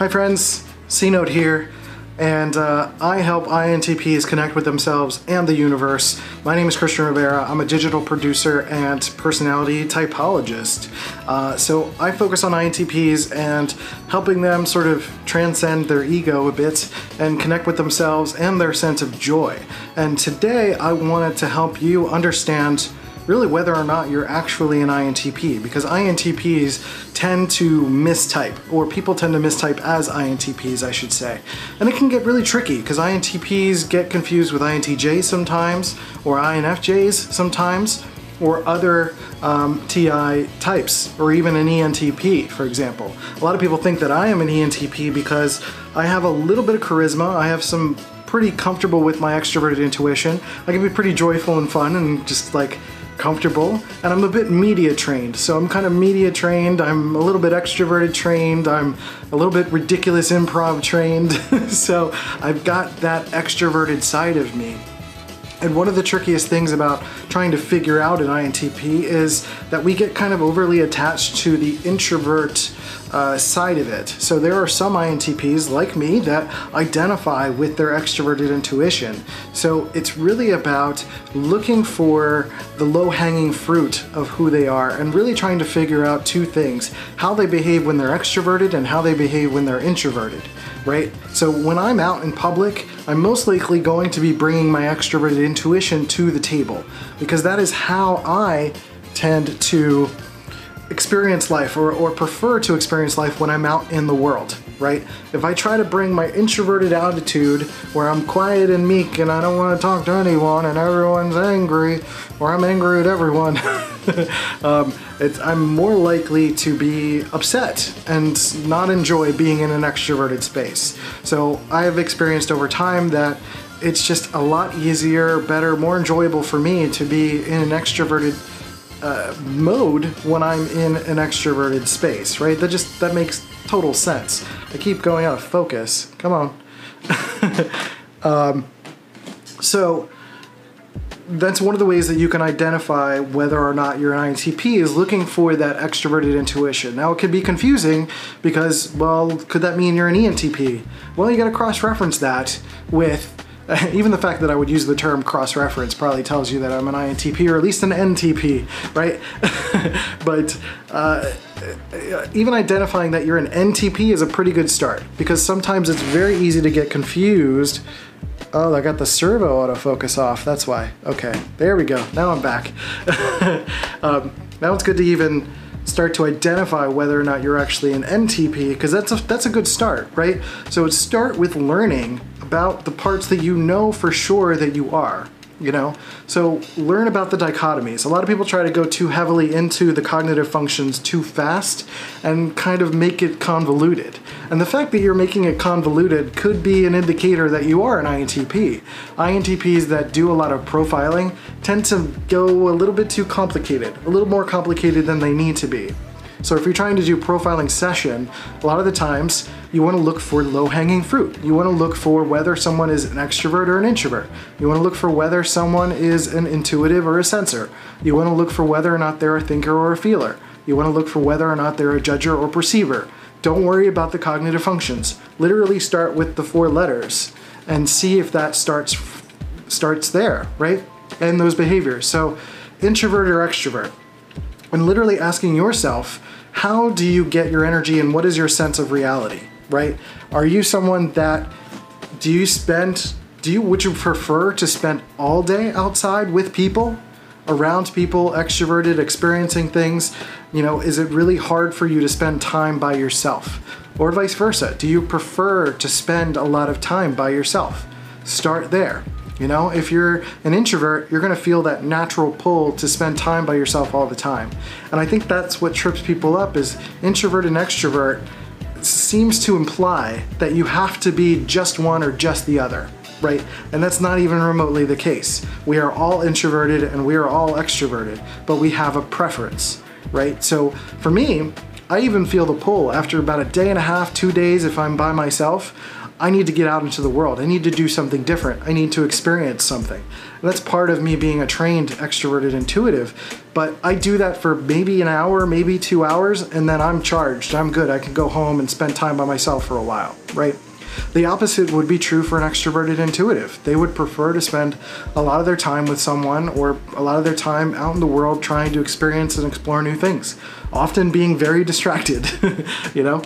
Hi friends, C-Note here, and uh, I help INTPs connect with themselves and the universe. My name is Christian Rivera. I'm a digital producer and personality typologist. Uh, so I focus on INTPs and helping them sort of transcend their ego a bit and connect with themselves and their sense of joy. And today I wanted to help you understand really whether or not you're actually an INTP because INTPs tend to mistype or people tend to mistype as INTPs I should say and it can get really tricky because INTPs get confused with INTJs sometimes or INFJs sometimes or other um, TI types, or even an ENTP, for example. A lot of people think that I am an ENTP because I have a little bit of charisma, I have some pretty comfortable with my extroverted intuition. I can be pretty joyful and fun and just like comfortable and I'm a bit media trained. So I'm kind of media trained I'm a little bit extroverted trained I'm a little bit ridiculous improv trained. So I've got that extroverted side of me. And one of the trickiest things about trying to figure out an INTP is that we get kind of overly attached to the introvert uh, side of it. So there are some INTPs like me that identify with their extroverted intuition. So it's really about looking for the low hanging fruit of who they are and really trying to figure out two things how they behave when they're extroverted and how they behave when they're introverted right? So when I'm out in public, I'm most likely going to be bringing my extroverted intuition to the table because that is how I tend to experience life or, or prefer to experience life when I'm out in the world, right? If I try to bring my introverted attitude where I'm quiet and meek and I don't want to talk to anyone and everyone's angry or I'm angry at everyone, um, I'm more likely to be upset and not enjoy being in an extroverted space. So I have experienced over time that it's just a lot easier, better, more enjoyable for me to be in an extroverted uh, mode when I'm in an extroverted space, right? That just that makes total sense. I keep going out of focus. Come on. um, so that's one of the ways that you can identify whether or not you're an INTP is looking for that extroverted intuition. Now it can be confusing because, well, could that mean you're an ENTP? Well, you got to cross-reference that with even the fact that I would use the term cross-reference probably tells you that I'm an INTP or at least an NTP, right? but uh, even identifying that you're an NTP is a pretty good start because sometimes it's very easy to get confused Oh, I got the servo autofocus off. That's why. Okay, there we go. Now I'm back. um, now it's good to even start to identify whether or not you're actually an NTP because that's a, that's a good start, right? So start with learning about the parts that you know for sure that you are you know? So learn about the dichotomies. A lot of people try to go too heavily into the cognitive functions too fast and kind of make it convoluted. And the fact that you're making it convoluted could be an indicator that you are an INTP. INTPs that do a lot of profiling tend to go a little bit too complicated, a little more complicated than they need to be. So if you're trying to do profiling session, a lot of the times you want to look for low-hanging fruit. You want to look for whether someone is an extrovert or an introvert. You want to look for whether someone is an intuitive or a sensor. You want to look for whether or not they're a thinker or a feeler. You want to look for whether or not they're a judger or perceiver. Don't worry about the cognitive functions. Literally start with the four letters and see if that starts starts there, right? And those behaviors. So introvert or extrovert. And literally asking yourself, how do you get your energy and what is your sense of reality, right? Are you someone that, do you spend, do you, would you prefer to spend all day outside with people? around people, extroverted, experiencing things, you know, is it really hard for you to spend time by yourself? Or vice versa? Do you prefer to spend a lot of time by yourself? Start there. You know, if you're an introvert, you're gonna feel that natural pull to spend time by yourself all the time. And I think that's what trips people up is introvert and extrovert seems to imply that you have to be just one or just the other, right? And that's not even remotely the case. We are all introverted and we are all extroverted, but we have a preference, right? So for me, I even feel the pull after about a day and a half, two days if I'm by myself. I need to get out into the world. I need to do something different. I need to experience something. That's part of me being a trained extroverted intuitive. But I do that for maybe an hour, maybe two hours, and then I'm charged. I'm good. I can go home and spend time by myself for a while, right? The opposite would be true for an extroverted intuitive. They would prefer to spend a lot of their time with someone or a lot of their time out in the world trying to experience and explore new things, often being very distracted, you know?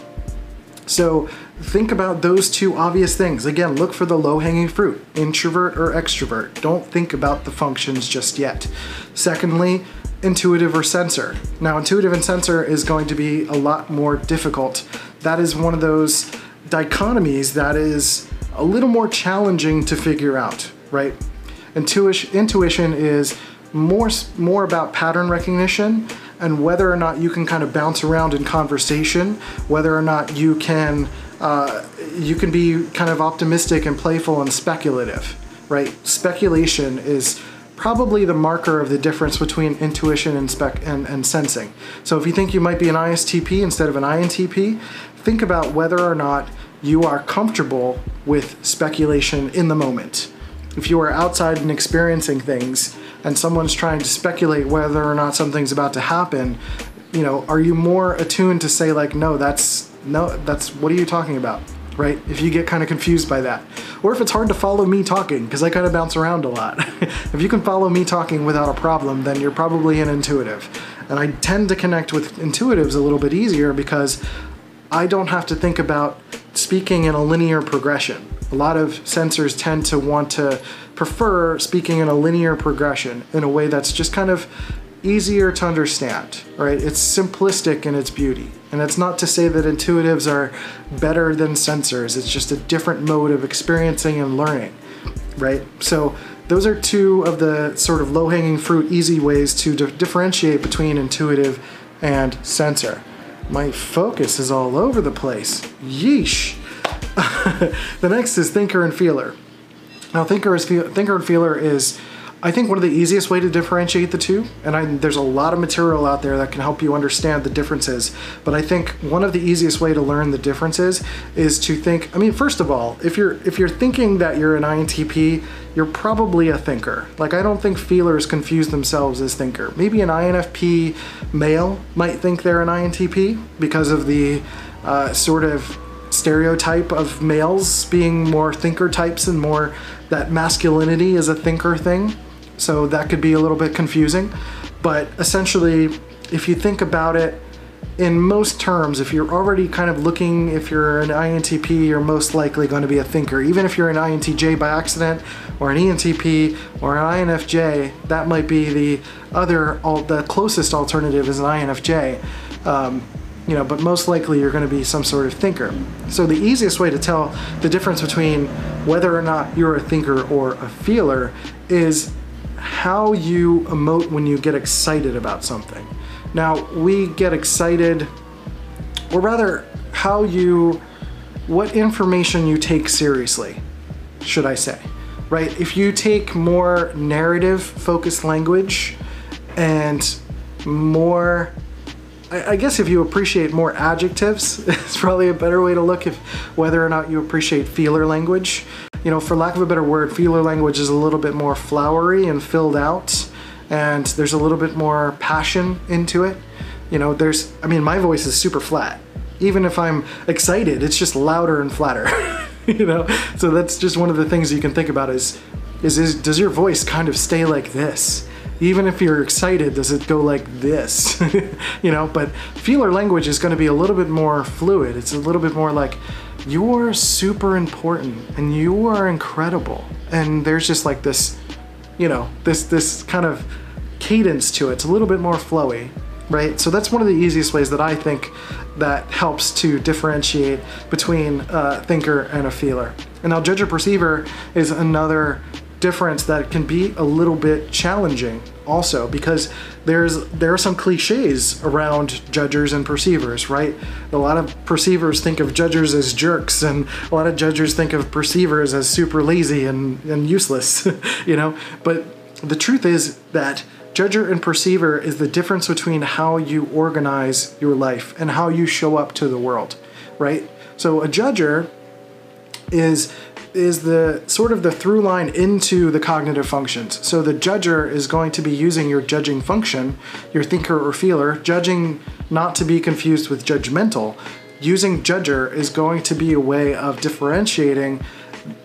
So think about those two obvious things. Again, look for the low hanging fruit, introvert or extrovert. Don't think about the functions just yet. Secondly, intuitive or sensor. Now, intuitive and sensor is going to be a lot more difficult. That is one of those dichotomies that is a little more challenging to figure out, right? Intuition, intuition is more more about pattern recognition and whether or not you can kind of bounce around in conversation, whether or not you can uh, you can be kind of optimistic and playful and speculative, right? Speculation is probably the marker of the difference between intuition and, spec- and, and sensing. So if you think you might be an ISTP instead of an INTP, think about whether or not you are comfortable with speculation in the moment. If you are outside and experiencing things and someone's trying to speculate whether or not something's about to happen, you know, are you more attuned to say like, no, that's no, that's what are you talking about? Right? If you get kind of confused by that. Or if it's hard to follow me talking, because I kind of bounce around a lot. if you can follow me talking without a problem, then you're probably an intuitive. And I tend to connect with intuitives a little bit easier because I don't have to think about speaking in a linear progression. A lot of sensors tend to want to prefer speaking in a linear progression in a way that's just kind of easier to understand, right? It's simplistic in its beauty. And it's not to say that intuitives are better than sensors, it's just a different mode of experiencing and learning, right? So, those are two of the sort of low hanging fruit, easy ways to differentiate between intuitive and sensor. My focus is all over the place. Yeesh. the next is thinker and feeler. Now, thinker is thinker and feeler is I think one of the easiest way to differentiate the two, and I, there's a lot of material out there that can help you understand the differences, but I think one of the easiest way to learn the differences is to think, I mean, first of all, if you're if you're thinking that you're an INTP, you're probably a thinker. Like I don't think feelers confuse themselves as thinker. Maybe an INFP male might think they're an INTP because of the uh, sort of stereotype of males being more thinker types and more that masculinity is a thinker thing. So that could be a little bit confusing. But essentially, if you think about it in most terms, if you're already kind of looking, if you're an INTP, you're most likely going to be a thinker. Even if you're an INTJ by accident, or an ENTP, or an INFJ, that might be the other, the closest alternative is an INFJ. Um, you know, but most likely you're going to be some sort of thinker. So the easiest way to tell the difference between whether or not you're a thinker or a feeler is how you emote when you get excited about something. Now, we get excited, or rather, how you, what information you take seriously, should I say, right? If you take more narrative focused language and more I guess if you appreciate more adjectives, it's probably a better way to look if whether or not you appreciate feeler language you know, for lack of a better word, feeler language is a little bit more flowery and filled out, and there's a little bit more passion into it. You know, there's, I mean, my voice is super flat. Even if I'm excited, it's just louder and flatter. you know, so that's just one of the things you can think about is, is, is does your voice kind of stay like this? Even if you're excited, does it go like this? you know, but feeler language is to be a little bit more fluid. It's a little bit more like, you're super important and you are incredible. And there's just like this, you know, this this kind of cadence to it. It's a little bit more flowy, right? So that's one of the easiest ways that I think that helps to differentiate between a thinker and a feeler. And now judge or perceiver is another difference that can be a little bit challenging also because there's there are some cliches around judgers and perceivers, right? A lot of perceivers think of judgers as jerks, and a lot of judgers think of perceivers as super lazy and, and useless, you know. But the truth is that judger and perceiver is the difference between how you organize your life and how you show up to the world, right? So a judger is is the sort of the through line into the cognitive functions. So the judger is going to be using your judging function, your thinker or feeler, judging not to be confused with judgmental. Using judger is going to be a way of differentiating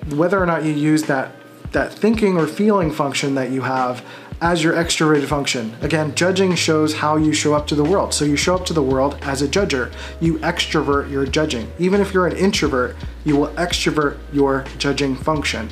whether or not you use that that thinking or feeling function that you have as your extroverted function. Again, judging shows how you show up to the world. So you show up to the world as a judger. You extrovert your judging. Even if you're an introvert, you will extrovert your judging function.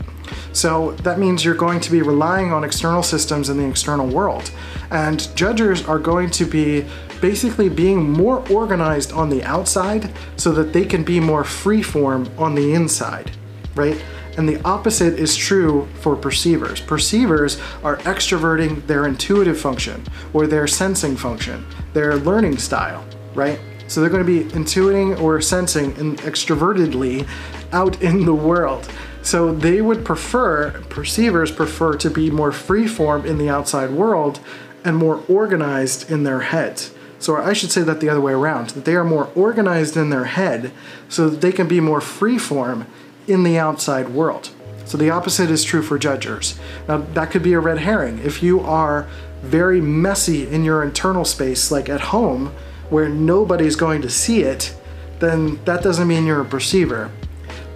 So that means you're going to be relying on external systems in the external world. And judgers are going to be basically being more organized on the outside so that they can be more freeform on the inside, right? And the opposite is true for perceivers. Perceivers are extroverting their intuitive function or their sensing function, their learning style, right? So they're going to be intuiting or sensing and extrovertedly out in the world. So they would prefer, perceivers prefer to be more freeform in the outside world and more organized in their heads. So I should say that the other way around, that they are more organized in their head so that they can be more freeform in the outside world. So the opposite is true for judgers. Now, that could be a red herring. If you are very messy in your internal space, like at home, where nobody's going to see it, then that doesn't mean you're a perceiver.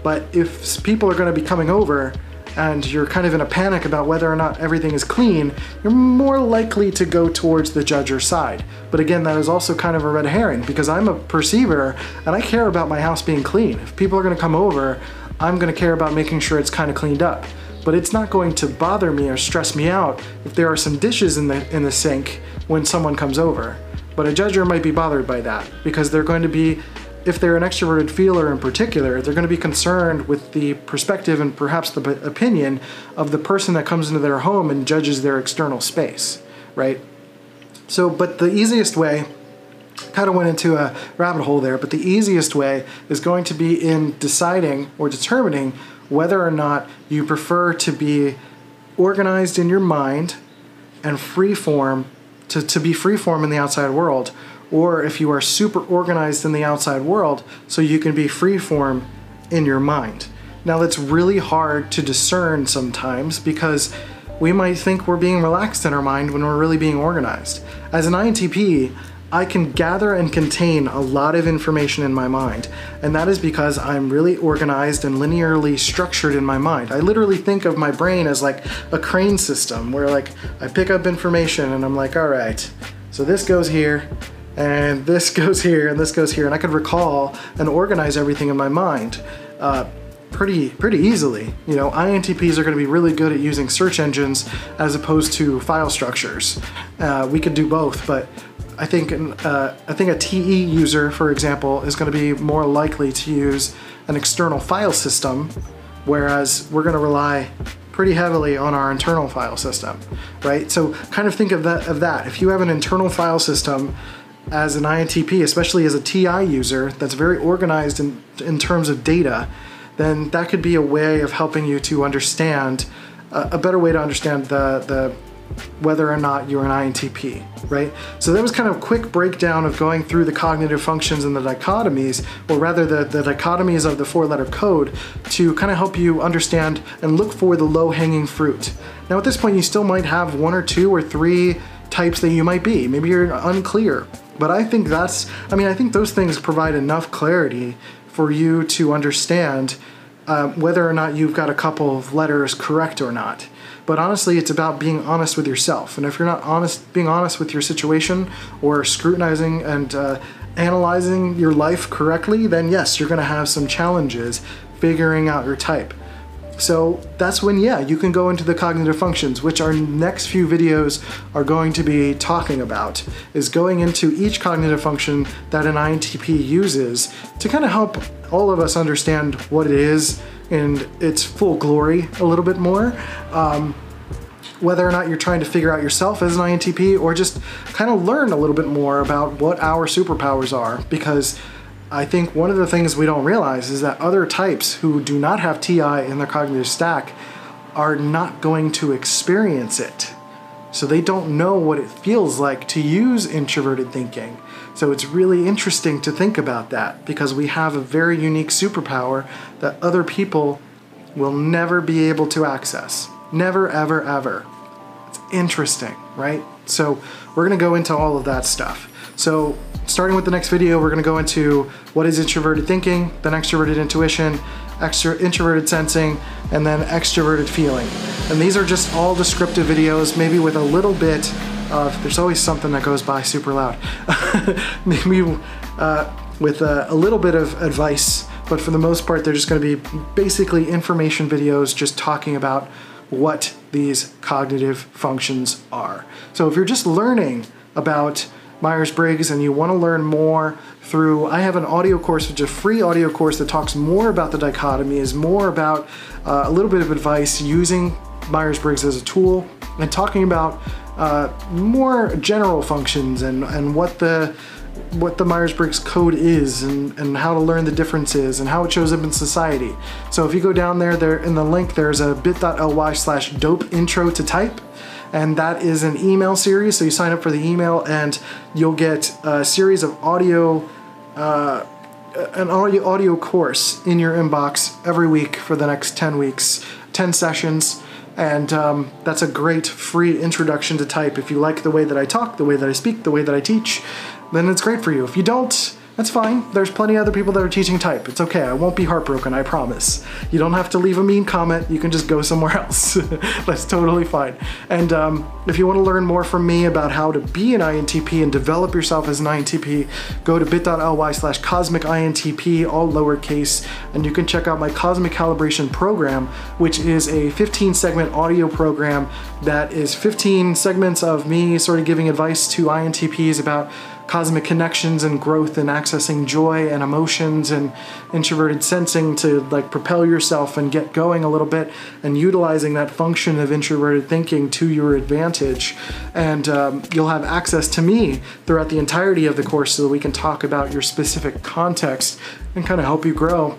But if people are going to be coming over and you're kind of in a panic about whether or not everything is clean, you're more likely to go towards the judger side. But again, that is also kind of a red herring because I'm a perceiver and I care about my house being clean. If people are going to come over, I'm to care about making sure it's kind of cleaned up. But it's not going to bother me or stress me out if there are some dishes in the in the sink when someone comes over. But a judger might be bothered by that because they're going to be if they're an extroverted feeler in particular, they're going to be concerned with the perspective and perhaps the opinion of the person that comes into their home and judges their external space, right? So, but the easiest way kind of went into a rabbit hole there, but the easiest way is going to be in deciding or determining whether or not you prefer to be organized in your mind and free form to, to be free form in the outside world, or if you are super organized in the outside world so you can be free form in your mind. Now that's really hard to discern sometimes because we might think we're being relaxed in our mind when we're really being organized. As an INTP, I can gather and contain a lot of information in my mind, and that is because I'm really organized and linearly structured in my mind. I literally think of my brain as like a crane system where like I pick up information and I'm like, all right, so this goes here, and this goes here, and this goes here, and I could recall and organize everything in my mind. Uh, pretty pretty easily. You know, INTPs are going to be really good at using search engines as opposed to file structures. Uh, we could do both, but I think an, uh, I think a TE user, for example, is going to be more likely to use an external file system, whereas we're going to rely pretty heavily on our internal file system, right? So kind of think of that of that. If you have an internal file system as an INTP, especially as a TI user that's very organized in, in terms of data, then that could be a way of helping you to understand uh, a better way to understand the the whether or not you're an INTP, right? So that was kind of a quick breakdown of going through the cognitive functions and the dichotomies, or rather the, the dichotomies of the four letter code to kind of help you understand and look for the low hanging fruit. Now at this point you still might have one or two or three types that you might be. Maybe you're unclear. But I think that's, I mean, I think those things provide enough clarity for you to understand uh, whether or not you've got a couple of letters correct or not. But honestly, it's about being honest with yourself. And if you're not honest, being honest with your situation or scrutinizing and uh, analyzing your life correctly, then yes, you're going to have some challenges figuring out your type. So that's when, yeah, you can go into the cognitive functions, which our next few videos are going to be talking about, is going into each cognitive function that an INTP uses to kind of help all of us understand what it is in its full glory a little bit more. Um, whether or not you're trying to figure out yourself as an INTP or just kind of learn a little bit more about what our superpowers are because I think one of the things we don't realize is that other types who do not have TI in their cognitive stack are not going to experience it So they don't know what it feels like to use introverted thinking. So it's really interesting to think about that because we have a very unique superpower that other people will never be able to access. Never, ever, ever. It's interesting, right? So we're to go into all of that stuff. So starting with the next video, we're to go into what is introverted thinking, then extroverted intuition, extra introverted sensing, and then extroverted feeling. And these are just all descriptive videos, maybe with a little bit of, there's always something that goes by super loud. maybe uh, with a, a little bit of advice, but for the most part, they're just gonna be basically information videos just talking about what these cognitive functions are. So if you're just learning about Myers-Briggs and you want to learn more through, I have an audio course, which is a free audio course that talks more about the dichotomy, is more about uh, a little bit of advice using Myers-Briggs as a tool and talking about uh, more general functions and, and what the what the Myers-Briggs code is and, and how to learn the differences and how it shows up in society. So if you go down there, there in the link, there's a bit.ly slash dope intro to type and that is an email series. So you sign up for the email, and you'll get a series of audio, uh, an audio audio course in your inbox every week for the next ten weeks, ten sessions. And um, that's a great free introduction to type. If you like the way that I talk, the way that I speak, the way that I teach, then it's great for you. If you don't, that's fine. There's plenty of other people that are teaching type. It's okay. I won't be heartbroken, I promise. You don't have to leave a mean comment. You can just go somewhere else. That's totally fine. And um, if you want to learn more from me about how to be an INTP and develop yourself as an INTP, go to bit.ly slash cosmic INTP, all lowercase, and you can check out my Cosmic Calibration program, which is a 15 segment audio program that is 15 segments of me sort of giving advice to INTPs about cosmic connections and growth and accessing joy and emotions and introverted sensing to like propel yourself and get going a little bit and utilizing that function of introverted thinking to your advantage. And um, you'll have access to me throughout the entirety of the course so that we can talk about your specific context and kind of help you grow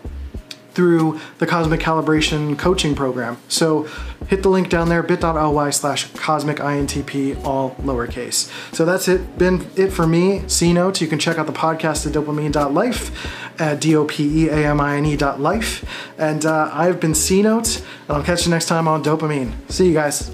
through the Cosmic Calibration Coaching Program. So hit the link down there, bit.ly slash cosmic INTP, all lowercase. So that's it, been it for me. C notes, you can check out the podcast at dopeamine.life at D-O-P-E-A-M-I-N-E dot life. And uh, I've been C notes, and I'll catch you next time on Dopeamine. See you guys.